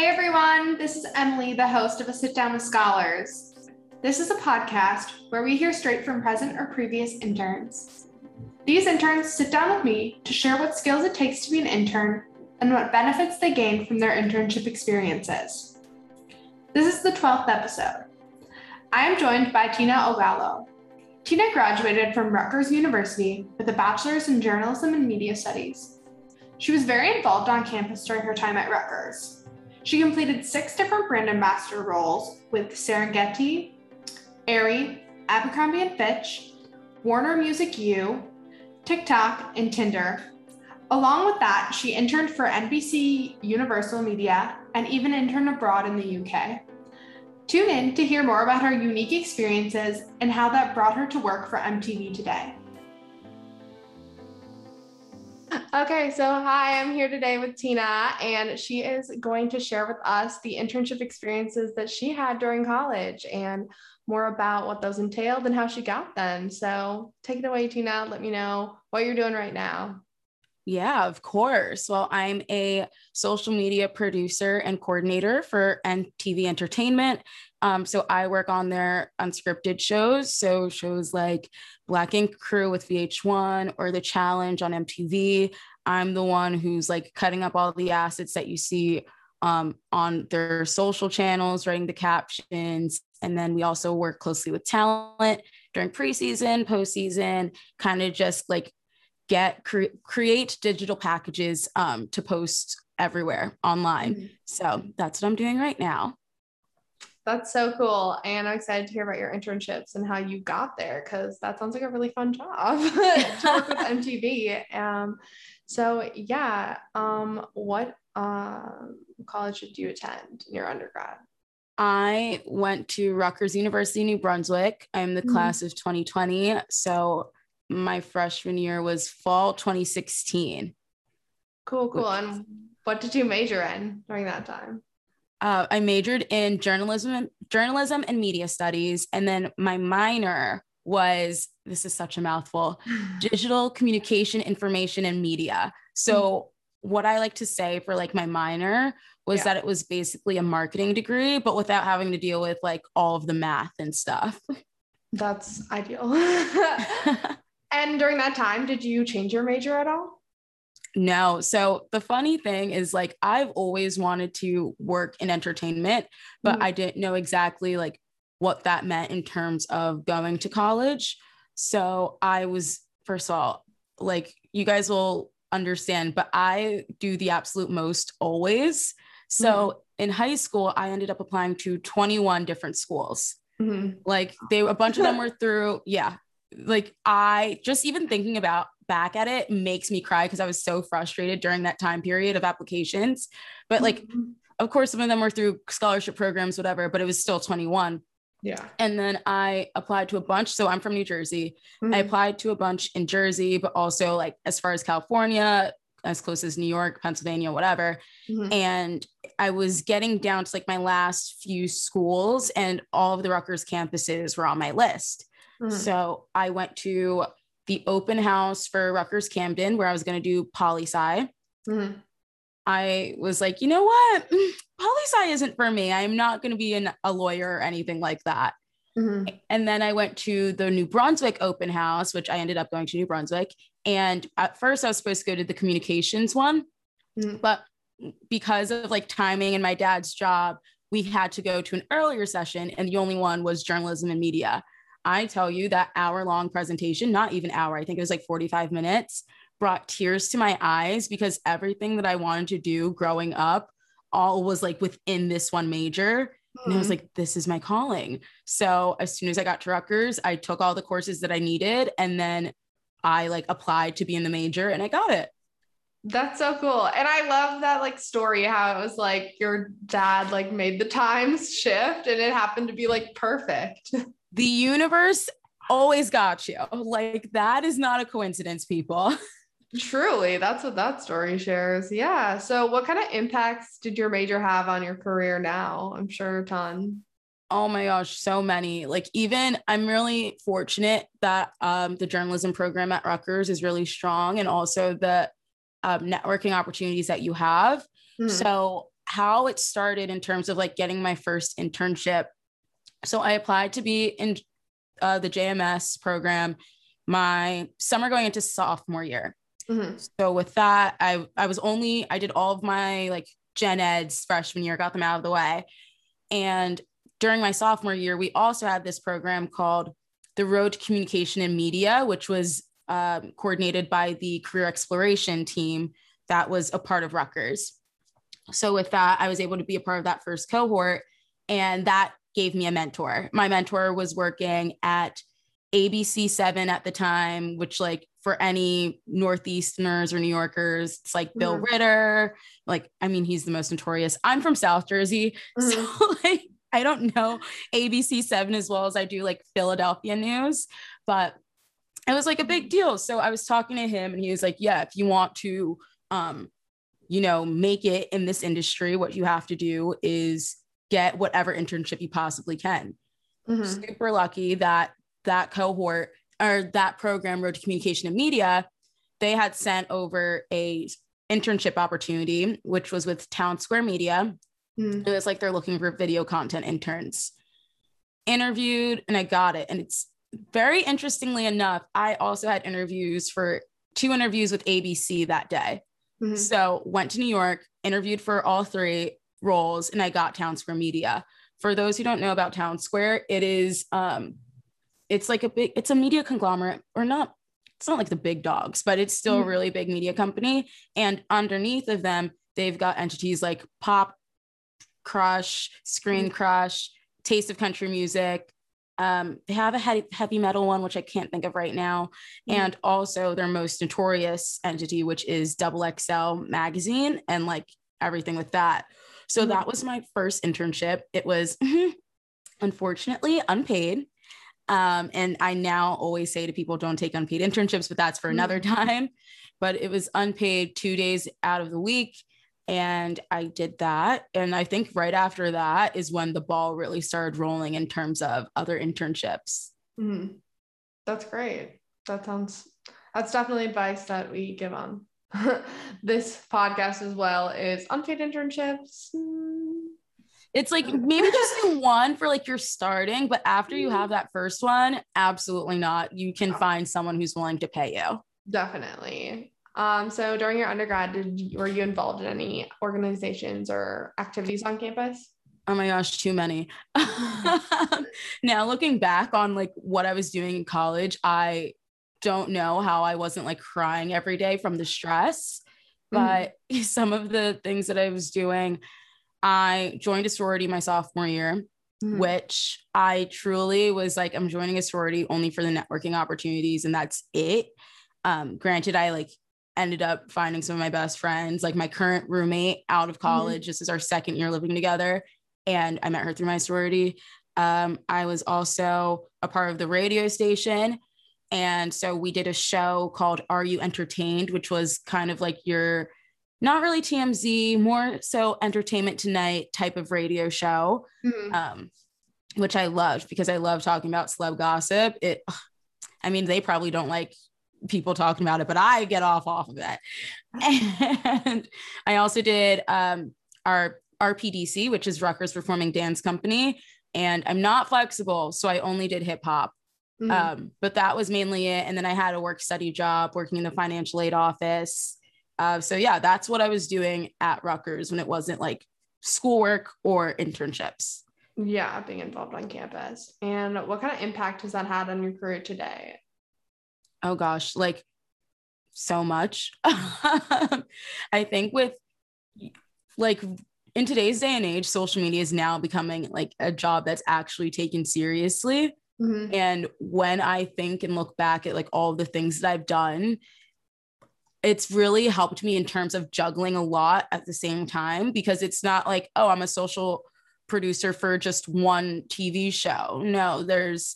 Hey everyone, this is Emily, the host of A Sit Down with Scholars. This is a podcast where we hear straight from present or previous interns. These interns sit down with me to share what skills it takes to be an intern and what benefits they gain from their internship experiences. This is the 12th episode. I am joined by Tinah Ogalo. Tinah graduated from Rutgers University with a bachelor's in journalism and media studies. She was very involved on campus during her time at Rutgers. She completed six different brand ambassador roles with Serengetee, Aerie, Abercrombie & Fitch, Warner Music U, TikTok, and Tinder. Along with that, she interned for NBC Universal Media and even interned abroad in the UK. Tune in to hear more about her unique experiences and how that brought her to work for MTV today. Okay, so hi, I'm here today with Tinah, and she is going to share with us the internship experiences that she had during college and more about what those entailed and how she got them. So take it away, Tinah. Let me know what you're doing right now. Yeah, of course. Well, I'm a social media producer and coordinator for MTV Entertainment. Um, so I work on their unscripted shows. So shows like Black Ink Crew with VH1 or The Challenge on MTV. I'm the one who's like cutting up all the assets that you see um, on their social channels, writing the captions. And then we also work closely with talent during preseason, postseason, kind of just like get cre- create digital packages um, to post everywhere online. Mm-hmm. So that's what I'm doing right now. That's so cool. And I'm excited to hear about your internships and how you got there because that sounds like a really fun job to work with MTV. Um, so, yeah, um, what uh, college did you attend in your undergrad? I went to Rutgers University, New Brunswick. I'm the mm-hmm. class of 2020. So, my freshman year was fall 2016. Cool, cool. And what did you major in during that time? Uh, I majored in journalism, journalism and media studies, and then my minor was this is such a mouthful: digital communication, information, and media. So, what I like to say for like my minor was yeah. that it was basically a marketing degree, but without having to deal with like all of the math and stuff. That's ideal. and during that time, did you change your major at all? No. So the funny thing is like I've always wanted to work in entertainment, but mm-hmm. I didn't know exactly like what that meant in terms of going to college. So I was first of all like you guys will understand, but I do the absolute most always. So mm-hmm. in high school I ended up applying to 21 different schools. Mm-hmm. Like they a bunch of them were through yeah, like I just even thinking about back at it makes me cry because I was so frustrated during that time period of applications. But like, mm-hmm. of course, some of them were through scholarship programs, whatever, but it was still 21. Yeah. And then I applied to a bunch. So I'm from New Jersey. Mm-hmm. I applied to a bunch in Jersey, but also like as far as California, as close as New York, Pennsylvania, whatever. Mm-hmm. And I was getting down to like my last few schools, and all of the Rutgers campuses were on my list. Mm-hmm. So I went to the open house for Rutgers Camden, where I was going to do poli sci. Mm-hmm. I was like, you know what? Poli sci isn't for me. I'm not going to be an, a lawyer or anything like that. Mm-hmm. And then I went to the New Brunswick open house, which I ended up going to New Brunswick. And at first, I was supposed to go to the communications one, mm-hmm. but because of like timing and my dad's job, we had to go to an earlier session, and the only one was journalism and media. I tell you that hour long presentation, not even hour, I think it was like 45 minutes, brought tears to my eyes because everything that I wanted to do growing up all was like within this one major. Mm-hmm. And I was like, this is my calling. So as soon as I got to Rutgers, I took all the courses that I needed and then I like applied to be in the major and I got it. That's so cool. And I love that like story how it was like your dad like made the times shift and it happened to be like perfect. the universe always got you. Like that is not a coincidence, people. Truly, that's what that story shares. Yeah. So, what kind of impacts did your major have on your career now? I'm sure a ton. Oh my gosh, so many. Like, even I'm really fortunate that um, the journalism program at Rutgers is really strong and also the um, networking opportunities that you have. Mm-hmm. So, how it started in terms of like getting my first internship. So I applied to be in uh, the JMS program my summer going into sophomore year. Mm-hmm. So with that, I I was only I did all of my like gen eds freshman year, got them out of the way, and during my sophomore year, we also had this program called the Road to Communication and Media, which was um, coordinated by the Career Exploration team that was a part of Rutgers. So with that, I was able to be a part of that first cohort, and that gave me a mentor. My mentor was working at ABC7 at the time, which like for any Northeasterners or New Yorkers, it's like Bill mm-hmm. Ritter. Like, I mean, he's the most notorious. I'm from South Jersey. Mm-hmm. So like I don't know ABC7 as well as I do like Philadelphia news, but it was like a big deal. So I was talking to him and he was like, Yeah, if you want to um, you know, make it in this industry, what you have to do is get whatever internship you possibly can. Mm-hmm. Super lucky that that cohort or that program, Road to Communication and Media, they had sent over a internship opportunity, which was with Town Square Media. Mm. It was like they're looking for video content interns. Interviewed and I got it. And it's very interestingly enough, I also had interviews for two interviews with ABC that day. Mm-hmm. So went to New York, interviewed for all three roles, and I got Town Square Media. For those who don't know about Town Square, it is um, it's like a big, it's a media conglomerate, or not. It's not like the big dogs, but it's still mm-hmm. a really big media company. And underneath of them, they've got entities like Pop Crush, Screen mm-hmm. Crush, Taste of Country Music, um, they have a heavy, heavy metal one, which I can't think of right now, mm. and also their most notorious entity, which is Double XL magazine and like everything with that. So mm. that was my first internship. It was unfortunately unpaid. Um, and I now always say to people, don't take unpaid internships, but that's for another mm. time. But it was unpaid two days out of the week and I did that. And I think right after that is when the ball really started rolling in terms of other internships. Mm-hmm. That's great. That sounds, that's definitely advice that we give on this podcast as well is unpaid internships. It's like maybe just do one for like you're starting, but after you have that first one, absolutely not. You can find someone who's willing to pay you. Definitely. Um, so during your undergrad, did you, were you involved in any organizations or activities on campus? Oh my gosh, too many. now looking back on like what I was doing in college, I don't know how I wasn't like crying every day from the stress, but mm-hmm. some of the things that I was doing, I joined a sorority my sophomore year, mm-hmm. which I truly was like, I'm joining a sorority only for the networking opportunities, and that's it. Um, granted, I like ended up finding some of my best friends, like my current roommate out of mm-hmm. college. Mm-hmm. This is our second year living together. And I met her through my sorority. Um, I was also a part of the radio station. And so we did a show called Are You Entertained, which was kind of like your not really TMZ, more so entertainment tonight type of radio show, mm-hmm. um, which I loved because I love talking about celeb gossip. It, I mean, they probably don't like people talking about it, but I get off off of that. And I also did um, our RPDC, which is Rutgers Performing Dance Company, and I'm not flexible, so I only did hip hop. Mm-hmm. Um, but that was mainly it. And then I had a work study job working in the financial aid office. Uh, so yeah, that's what I was doing at Rutgers when it wasn't like schoolwork or internships. Yeah, being involved on campus. And what kind of impact has that had on your career today? oh gosh, like so much. I think with like in today's day and age, social media is now becoming like a job that's actually taken seriously. Mm-hmm. And when I think and look back at like all the things that I've done, it's really helped me in terms of juggling a lot at the same time because it's not like, oh, I'm a social producer for just one TV show. No, there's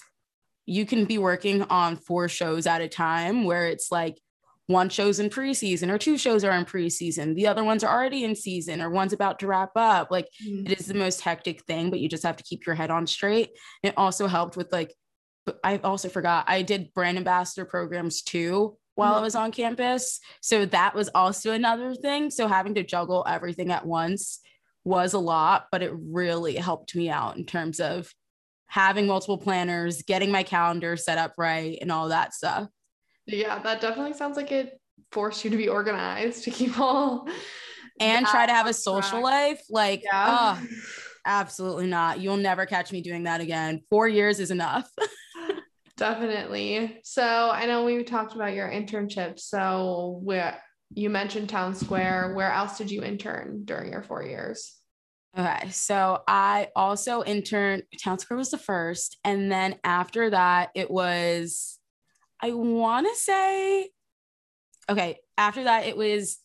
you can be working on four shows at a time where it's like one show's in preseason or two shows are in preseason the other ones are already in season or one's about to wrap up like mm-hmm. it is the most hectic thing but you just have to keep your head on straight it also helped with like i also forgot i did brand ambassador programs too while mm-hmm. i was on campus so that was also another thing so having to juggle everything at once was a lot, but it really helped me out in terms of having multiple planners, getting my calendar set up right, and all that stuff. Yeah, that definitely sounds like it forced you to be organized to keep all and try to have a social life. Like, yeah. oh, absolutely not. You'll never catch me doing that again. Four years is enough. Definitely. So I know we talked about your internship. So where you mentioned Town Square. Where else did you intern during your four years? Okay. So I also interned, Town Square was the first. And then after that, it was, I want to say, okay, after that, it was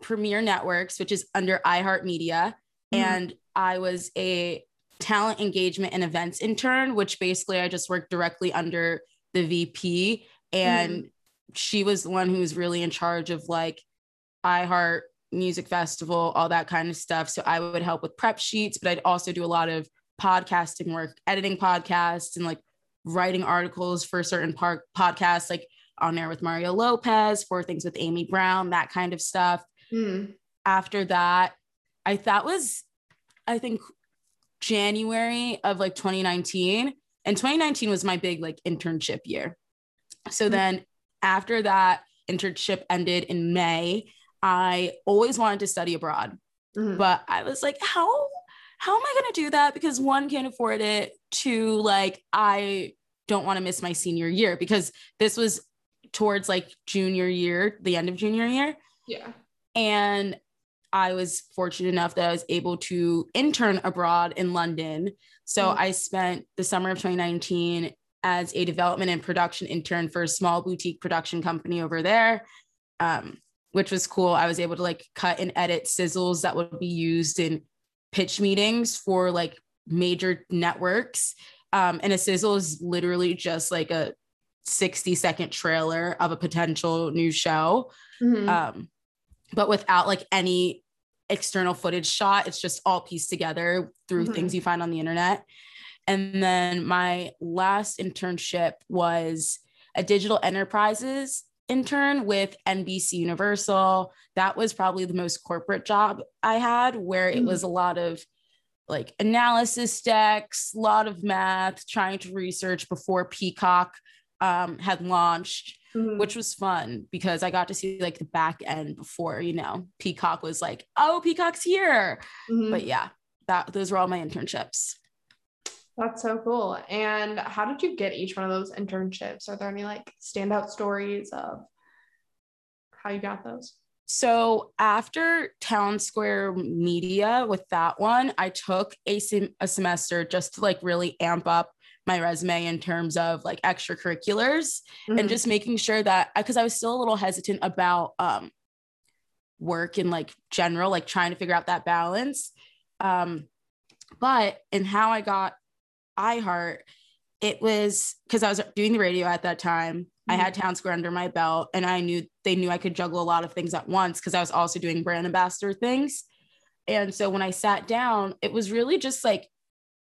Premiere Networks, which is under iHeartMedia. Mm-hmm. And I was a talent engagement and events intern, which basically I just worked directly under the VP. And mm-hmm. she was the one who was really in charge of like iHeart Music Festival, all that kind of stuff. So I would help with prep sheets, but I'd also do a lot of podcasting work, editing podcasts and like writing articles for certain par- podcasts, like on air with Mario Lopez, for things with Amy Brown, that kind of stuff. Mm. After that, I that was, I think, January of like 2019. And 2019 was my big like internship year. So mm. then after that internship ended in May, I always wanted to study abroad. Mm-hmm. But I was like, how how am I going to do that? Because one can't afford it. Two, like I don't want to miss my senior year because this was towards like junior year, the end of junior year. Yeah. And I was fortunate enough that I was able to intern abroad in London. So mm. I spent the summer of 2019 as a development and production intern for a small boutique production company over there, um, which was cool. I was able to like cut and edit sizzles that would be used in pitch meetings for like major networks. Um, and a sizzle is literally just like a 60 second trailer of a potential new show. Mm-hmm. Um, but without like any external footage shot. It's just all pieced together through mm-hmm. things you find on the internet. And then my last internship was a digital enterprises intern with NBC Universal. That was probably the most corporate job I had, where it mm-hmm. was a lot of like analysis decks, a lot of math, trying to research before Peacock um, had launched mm-hmm. which was fun because I got to see like the back end before, you know, Peacock was like, oh, Peacock's here. Mm-hmm. But yeah, that those were all my internships. That's so cool. And how did you get each one of those internships? Are there any like standout stories of how you got those? So after Town Square Media with that one, I took a, sem- a semester just to like really amp up my resume in terms of like extracurriculars mm-hmm. and just making sure that because I was still a little hesitant about um, work and like general, like trying to figure out that balance. Um, but in how I got iHeart, it was because I was doing the radio at that time. Mm-hmm. I had Town Square under my belt, and I knew they knew I could juggle a lot of things at once because I was also doing brand ambassador things. And so when I sat down, it was really just like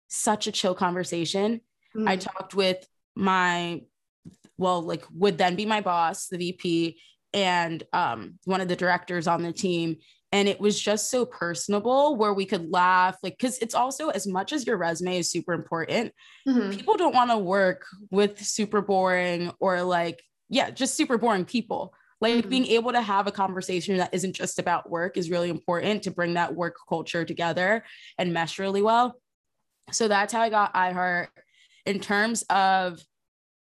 such a chill conversation. Mm. I talked with my, well, like would then be my boss, the VP, and um, one of the directors on the team. And it was just so personable where we could laugh, like, because it's also as much as your resume is super important, mm-hmm. people don't want to work with super boring or like, yeah, just super boring people like mm-hmm. being able to have a conversation that isn't just about work is really important to bring that work culture together and mesh really well so that's how i got iheart in terms of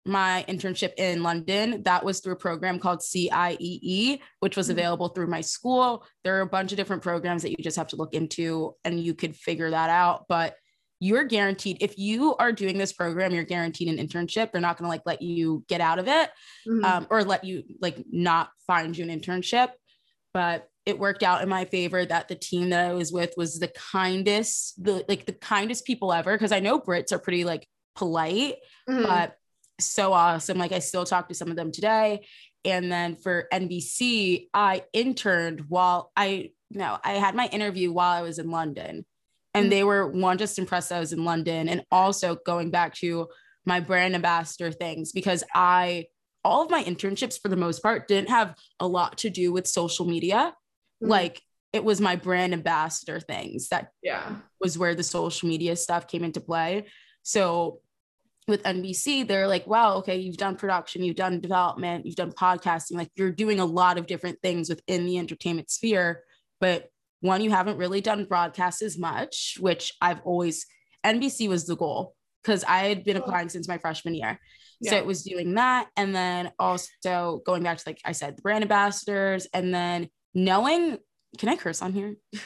my internship in London, that was through a program called CIEE, which was mm-hmm. available through my school. There are a bunch of different programs that you just have to look into and you could figure that out. But you're guaranteed if you are doing this program you're guaranteed an internship they're not going to like let you get out of it mm-hmm. um, or let you like not find you an internship but it worked out in my favor that the team that i was with was the kindest the like the kindest people ever because i know brits are pretty like polite, mm-hmm. but so awesome. Like I still talk to some of them today. And then for NBC, I interned while I no, I had my interview while I was in London. And mm-hmm. they were one just impressed I was in London and also going back to my brand ambassador things because I all of my internships for the most part didn't have a lot to do with social media. Mm-hmm. Like it was my brand ambassador things that yeah was where the social media stuff came into play. So with NBC, they're like, wow, okay, you've done production, you've done development, you've done podcasting, like you're doing a lot of different things within the entertainment sphere. But one, you haven't really done broadcast as much, which I've always, NBC was the goal because I had been applying oh. since my freshman year. Yeah. So it was doing that. And then also going back to, like I said, the brand ambassadors, and then knowing, can I curse on here?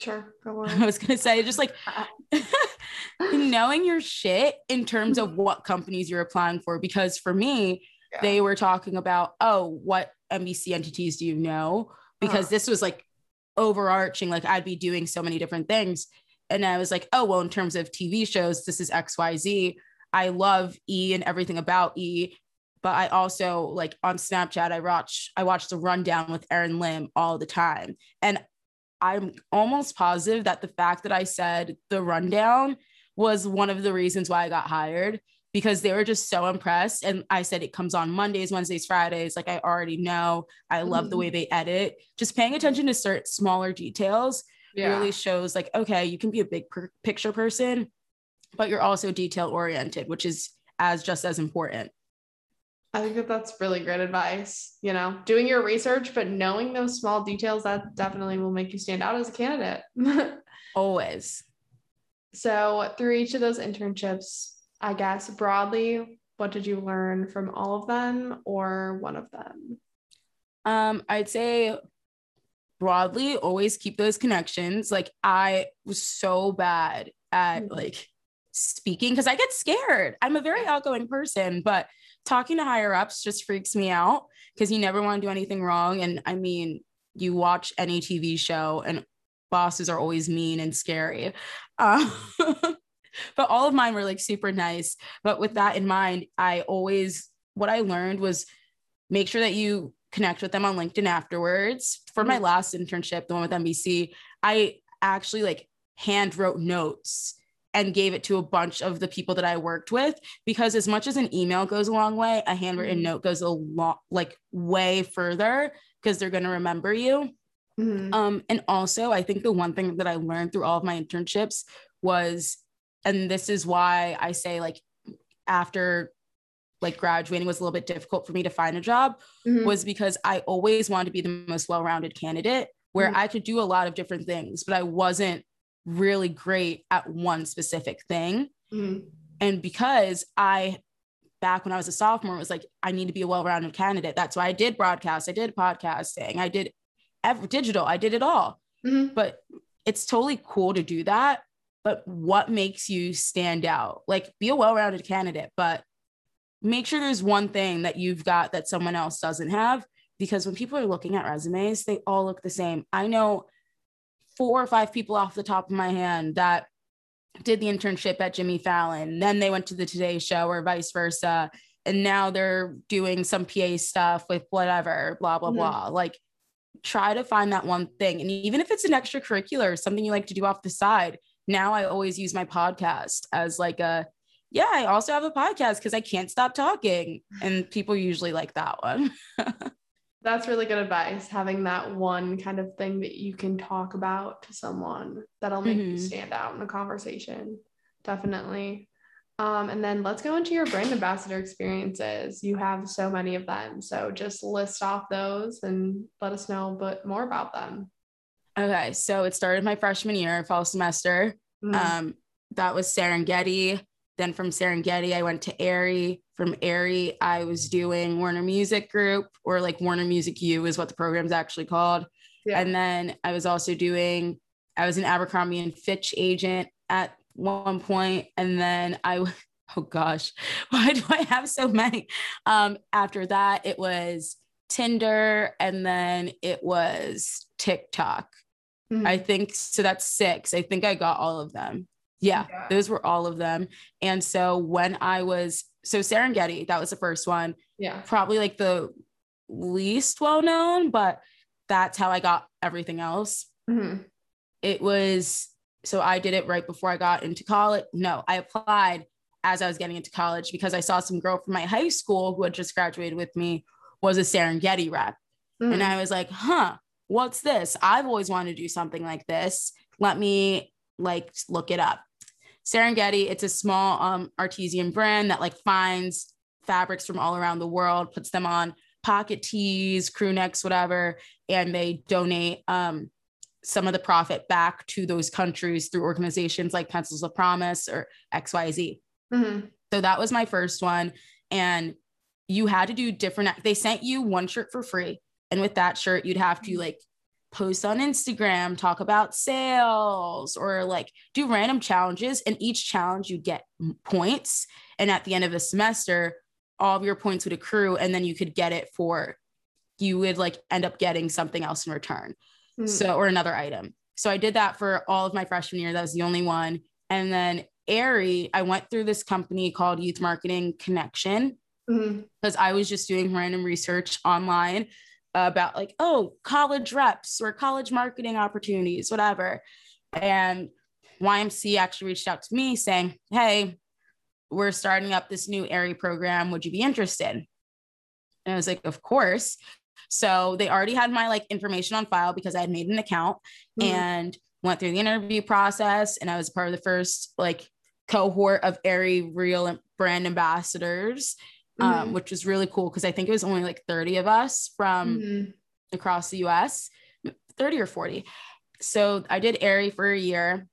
Sure. go on. I was going to say, just like knowing your shit in terms of what companies you're applying for. Because for me, yeah. they were talking about, oh, what NBC entities do you know? Because uh-huh. this was like overarching, like I'd be doing so many different things. And I was like, oh, well, in terms of TV shows, this is XYZ. I love E and everything about E. But I also like on Snapchat, I watch I watch the rundown with Erin Lim all the time. And I'm almost positive that the fact that I said the rundown was one of the reasons why I got hired because they were just so impressed. And I said it comes on Mondays, Wednesdays, Fridays. Like I already know. I love mm-hmm. the way they edit. Just paying attention to certain smaller details yeah. really shows like, okay, you can be a big per- picture person, but you're also detail oriented, which is as just as important. I think that that's really great advice. You know, doing your research, but knowing those small details that definitely will make you stand out as a candidate. Always. So, through each of those internships, I guess broadly, what did you learn from all of them or one of them? Um, I'd say broadly, always keep those connections. Like I was so bad at mm-hmm. like speaking because I get scared. I'm a very outgoing person, but talking to higher ups just freaks me out because you never want to do anything wrong. And I mean, you watch any TV show and bosses are always mean and scary. Um, but all of mine were like super nice. But with that in mind, I always, what I learned was make sure that you connect with them on LinkedIn afterwards. For my mm-hmm. last internship, the one with NBC, I actually like hand wrote notes and gave it to a bunch of the people that I worked with because as much as an email goes a long way, a handwritten mm-hmm. note goes a lot like way further because they're going to remember you. Mm-hmm. Um, and also, I think the one thing that I learned through all of my internships was and this is why I say like after like graduating was a little bit difficult for me to find a job mm-hmm. was because I always wanted to be the most well-rounded candidate where mm-hmm. I could do a lot of different things, but I wasn't really great at one specific thing. Mm-hmm. And because I back when I was a sophomore was like I need to be a well-rounded candidate. That's why I did broadcast, I did podcasting, I did every digital, I did it all. Mm-hmm. But it's totally cool to do that but what makes you stand out? Like be a well-rounded candidate, but make sure there's one thing that you've got that someone else doesn't have because when people are looking at resumes, they all look the same. I know four or five people off the top of my hand that did the internship at Jimmy Fallon, then they went to the Today Show or vice versa, and now they're doing some PA stuff with whatever, blah blah mm-hmm. blah. Like try to find that one thing. And even if it's an extracurricular, something you like to do off the side, now I always use my podcast as like a, yeah, I also have a podcast because I can't stop talking. And people usually like that one. That's really good advice. Having that one kind of thing that you can talk about to someone that'll make mm-hmm. you stand out in a conversation. Definitely. Um, and then let's go into your brand ambassador experiences. You have so many of them. So just list off those and let us know a bit more about them. Okay, so it started my freshman year, fall semester. Mm-hmm. Um, that was Serengetee. Then from Serengetee, I went to Aerie. From Aerie, I was doing Warner Music Group, or like Warner Music U is what the program's actually called. Yeah. And then I was also doing, I was an Abercrombie and Fitch agent at one point, and then I, oh gosh, why do I have so many? Um, after that, it was Tinder, and then it was TikTok. Mm-hmm. I think so. That's six. I think I got all of them. Yeah, yeah, those were all of them. And so when I was so Serengetee, that was the first one. Yeah, probably like the least well known, but that's how I got everything else. Mm-hmm. It was so I did it right before I got into college. No, I applied as I was getting into college because I saw some girl from my high school who had just graduated with me was a Serengetee rep. Mm-hmm. And I was like, huh, what's this? I've always wanted to do something like this. Let me like look it up. Serengetee, it's a small um, artesian brand that like finds fabrics from all around the world, puts them on pocket tees, crew necks, whatever, and they donate um, some of the profit back to those countries through organizations like Pencils of Promise or XYZ. Mm-hmm. So that was my first one. And you had to do different, they sent you one shirt for free. And with that shirt, you'd have to mm-hmm. like post on Instagram, talk about sales, or like do random challenges. And each challenge you get points. And at the end of the semester, all of your points would accrue, and then you could get it for you would like end up getting something else in return. Mm. So, or another item. So I did that for all of my freshman year. That was the only one. And then Aerie, I went through this company called Youth Marketing Connection because mm-hmm. I was just doing random research online about like, oh, college reps or college marketing opportunities, whatever. And YMC actually reached out to me saying, hey, we're starting up this new Aerie program. Would you be interested? And I was like, of course. So they already had my like information on file because I had made an account mm-hmm. and went through the interview process. And I was part of the first like cohort of Aerie real brand ambassadors um, mm-hmm. which was really cool because I think it was only like 30 of us from mm-hmm. across the US, 30 or 40. So I did Aerie for a year.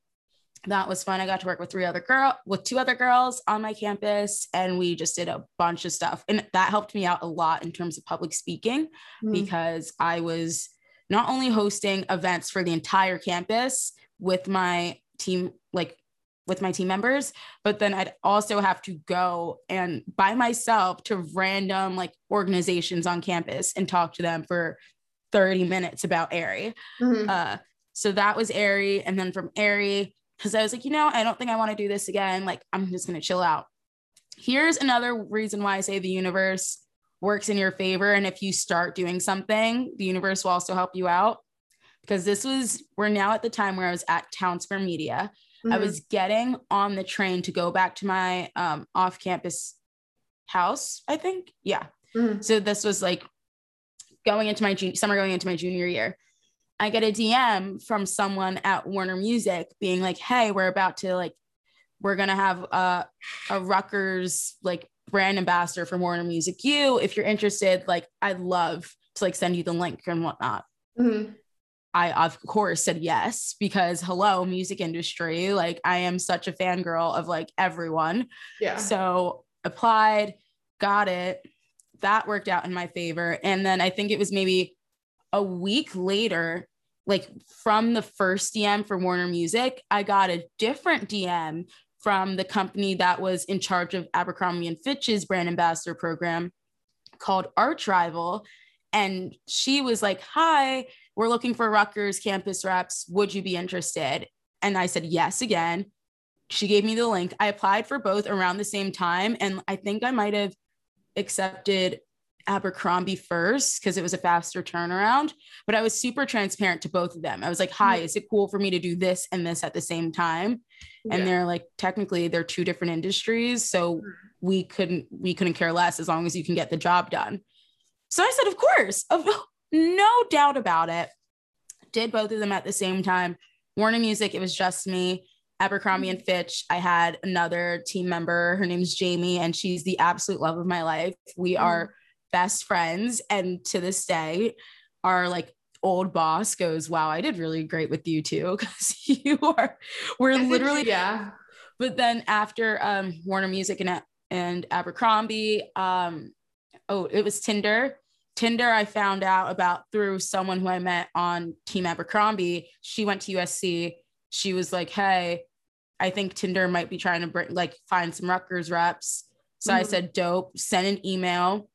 That was fun. I got to work with three other girl with two other girls on my campus, and we just did a bunch of stuff. And that helped me out a lot in terms of public speaking mm-hmm. because I was not only hosting events for the entire campus with my team, like with my team members, but then I'd also have to go and by myself to random like organizations on campus and talk to them for 30 minutes about Aerie. Mm-hmm. Uh, so that was Aerie. And then from Aerie, because I was like, you know, I don't think I want to do this again. Like, I'm just going to chill out. Here's another reason why I say the universe works in your favor. And if you start doing something, the universe will also help you out. Because this was, we're now at the time where I was at Town Square Media. Mm-hmm. I was getting on the train to go back to my um, off campus house, I think. Yeah. Mm-hmm. So this was like going into my junior summer, going into my junior year. I get a DM from someone at Warner Music being like, hey, we're about to like, we're going to have a, a Rutgers like brand ambassador for Warner Music U, If you're interested, like, I'd love to like send you the link and whatnot. Mm-hmm. I of course said yes because hello music industry like I am such a fangirl of like everyone. Yeah. So applied, got it. That worked out in my favor and then I think it was maybe a week later like from the first DM for Warner Music, I got a different DM from the company that was in charge of Abercrombie and Fitch's brand ambassador program called Archrival and she was like, Hi, we're looking for Rutgers campus reps. Would you be interested? And I said, Yes, again. She gave me the link. I applied for both around the same time. And I think I might have accepted Abercrombie first because it was a faster turnaround. But I was super transparent to both of them. I was like, Hi, mm-hmm. is it cool for me to do this and this at the same time? And they're like, technically, they're two different industries. So mm-hmm. we couldn't we couldn't care less as long as you can get the job done. So I said, of course, of no doubt about it. Did both of them at the same time. Warner Music, it was just me. Abercrombie and Fitch, I had another team member. Her name's Jamie, and she's the absolute love of my life. We mm. are best friends. And to this day, our like old boss goes, Wow, I did really great with you too. Cause you are, we're literally, yeah. But then after um, Warner Music and, and Abercrombie, um, oh, it was Tinder. Tinder, I found out about through someone who I met on Team Abercrombie. She went to USC. She was like, "Hey, I think Tinder might be trying to bring, like find some Rutgers reps." So mm-hmm. I said, "Dope." Send an email,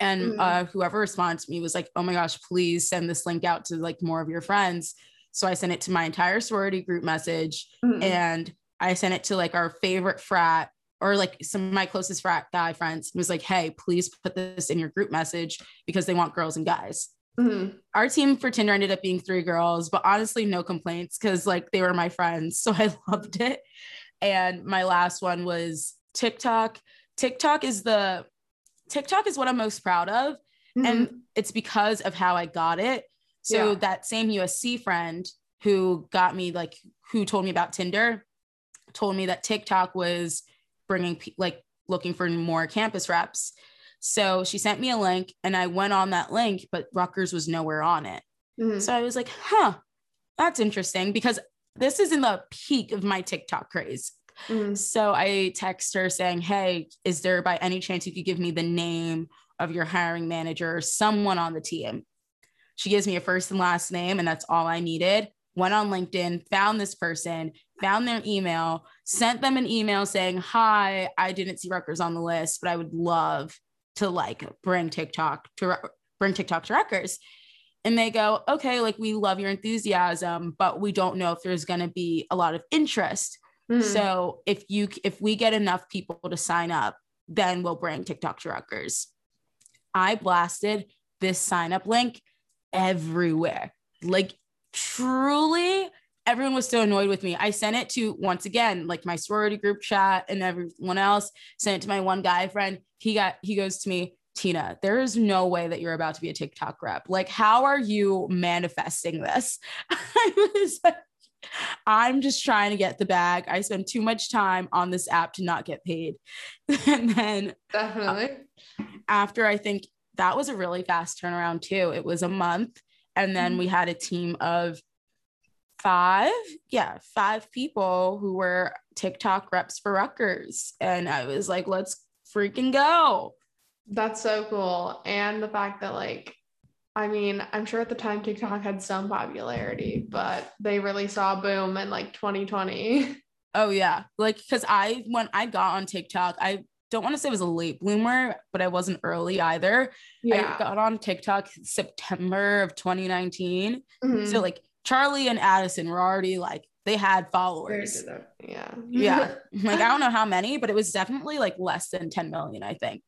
and mm-hmm. uh, whoever responded to me was like, "Oh my gosh, please send this link out to like more of your friends." So I sent it to my entire sorority group message, mm-hmm. and I sent it to like our favorite frat or like some of my closest frat guy friends was like, hey, please put this in your group message because they want girls and guys. Mm-hmm. Our team for Tinder ended up being three girls, but honestly, no complaints because like they were my friends. So I loved it. And my last one was TikTok. TikTok is the TikTok is what I'm most proud of. Mm-hmm. And it's because of how I got it. So Yeah. that same USC friend who got me like who told me about Tinder told me that TikTok was bringing like looking for more campus reps. So she sent me a link and I went on that link, but Rutgers was nowhere on it. Mhm. So I was like, huh, that's interesting because this is in the peak of my TikTok craze. Mhm. So I text her saying, Hey, is there by any chance you could give me the name of your hiring manager or someone on the team? She gives me a first and last name, and that's all I needed. Went on LinkedIn, found this person, found their email, sent them an email saying, Hi, I didn't see Rutgers on the list, but I would love to like bring TikTok to bring TikTok to Rutgers. And they go, Okay, like we love your enthusiasm, but we don't know if there's going to be a lot of interest. Mhm. So if you if we get enough people to sign up, then we'll bring TikTok to Rutgers. I blasted this sign up link everywhere. Like truly, everyone was so annoyed with me. I sent it to once again, like my sorority group chat and everyone else. Sent it to my one guy friend. He got he goes to me, Tinah, there is no way that you're about to be a TikTok rep. Like, how are you manifesting this? I was like, I'm just trying to get the bag. I spend too much time on this app to not get paid. and then Definitely. Uh, after I think that was a really fast turnaround too. It was a month. And then we mm-hmm. had a team of five, yeah, five people who were TikTok reps for Rutgers. And I was like, let's freaking go. That's so cool. And the fact that, like, I mean, I'm sure at the time TikTok had some popularity, but they really saw a boom in like 2020. Oh yeah. Like cuz I when I got on TikTok, I don't want to say I was a late bloomer, but I wasn't early either. Yeah. I got on TikTok September of 2019. Mhm. So like Charlie and Addison were already like they had followers. Yeah. Yeah. like I don't know how many, but it was definitely like less than 10 million, I think.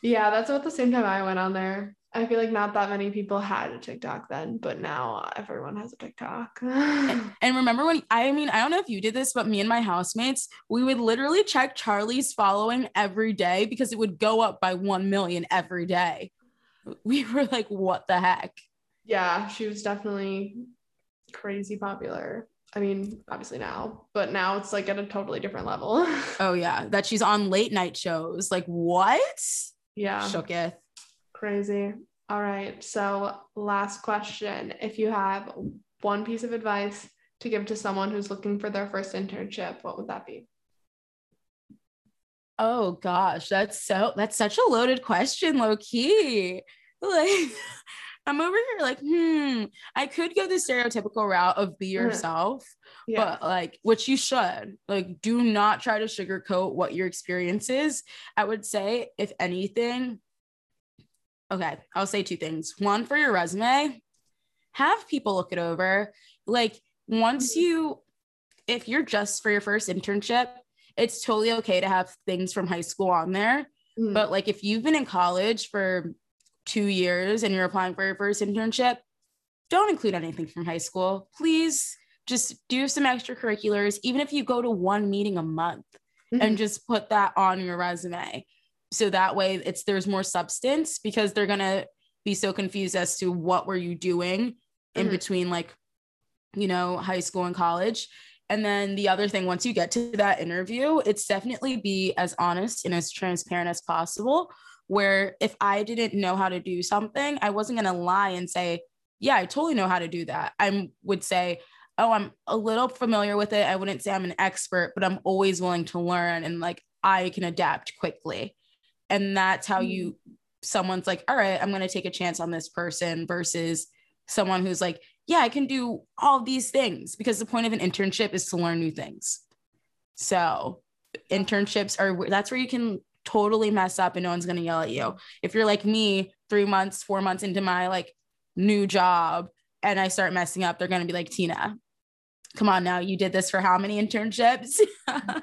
Yeah, that's about the same time I went on there. I feel like not that many people had a TikTok then, but now everyone has a TikTok. And remember when I mean, I don't know if you did this, but me and my housemates, we would literally check Charlie's following every day because it would go up by 1 million every day. We were like, what the heck? yeah, she was definitely crazy popular. I mean, obviously now, but now it's like at a totally different level. Oh yeah, that she's on late night shows. Like what? yeah. Shooketh. Crazy. All right. So, last question. If you have one piece of advice to give to someone who's looking for their first internship, what would that be? Oh gosh, that's so that's such a loaded question, low key. Like I'm over here like, hmm, I could go the stereotypical route of be Mhm. yourself, Yeah. but like which you should. Like do not try to sugarcoat what your experience is. I would say if anything, okay, I'll say two things. One for your resume, have people look it over. Like once Mhm. you if you're just for your first internship, it's totally okay to have things from high school on there. Mhm. But like if you've been in college for two years and you're applying for your first internship, don't include anything from high school. Please just do some extracurriculars, even if you go to one meeting a month and Mhm. just put that on your resume. So that way it's there's more substance because they're gonna be so confused as to what were you doing in Mhm. between like, you know, high school and college. And then the other thing, once you get to that interview, it's definitely be as honest and as transparent as possible. Where if I didn't know how to do something, I wasn't going to lie and say, Yeah, I totally know how to do that. I would say, Oh, I'm a little familiar with it. I wouldn't say I'm an expert, but I'm always willing to learn and like I can adapt quickly. And that's how you, mm. someone's like, All right, I'm going to take a chance on this person versus someone who's like, yeah, I can do all these things because the point of an internship is to learn new things. So internships are that's where you can totally mess up and no one's going to yell at you. If you're like me, 3 months, 4 months into my like new job and I start messing up, they're going to be like, "Tinah, come on now, you did this for how many internships?"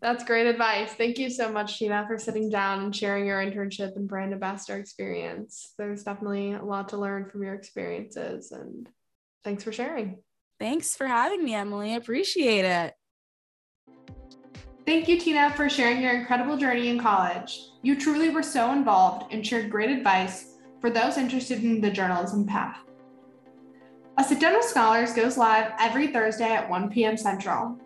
That's great advice. Thank you so much, Tinah, for sitting down and sharing your internship and brand ambassador experience. There's definitely a lot to learn from your experiences, and thanks for sharing. Thanks for having me, Emily. I appreciate it. Thank you, Tinah, for sharing your incredible journey in college. You truly were so involved and shared great advice for those interested in the journalism path. With Scholars goes live every Thursday at 1 p.m. Central.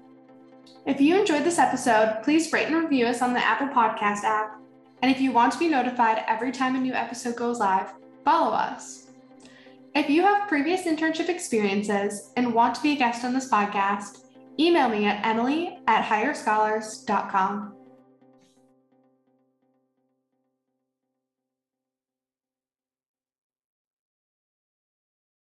If you enjoyed this episode, please rate and review us on the Apple Podcast app. And if you want to be notified every time a new episode goes live, follow us. If you have previous internship experiences and want to be a guest on this podcast, email me at emily at higherscholars.com.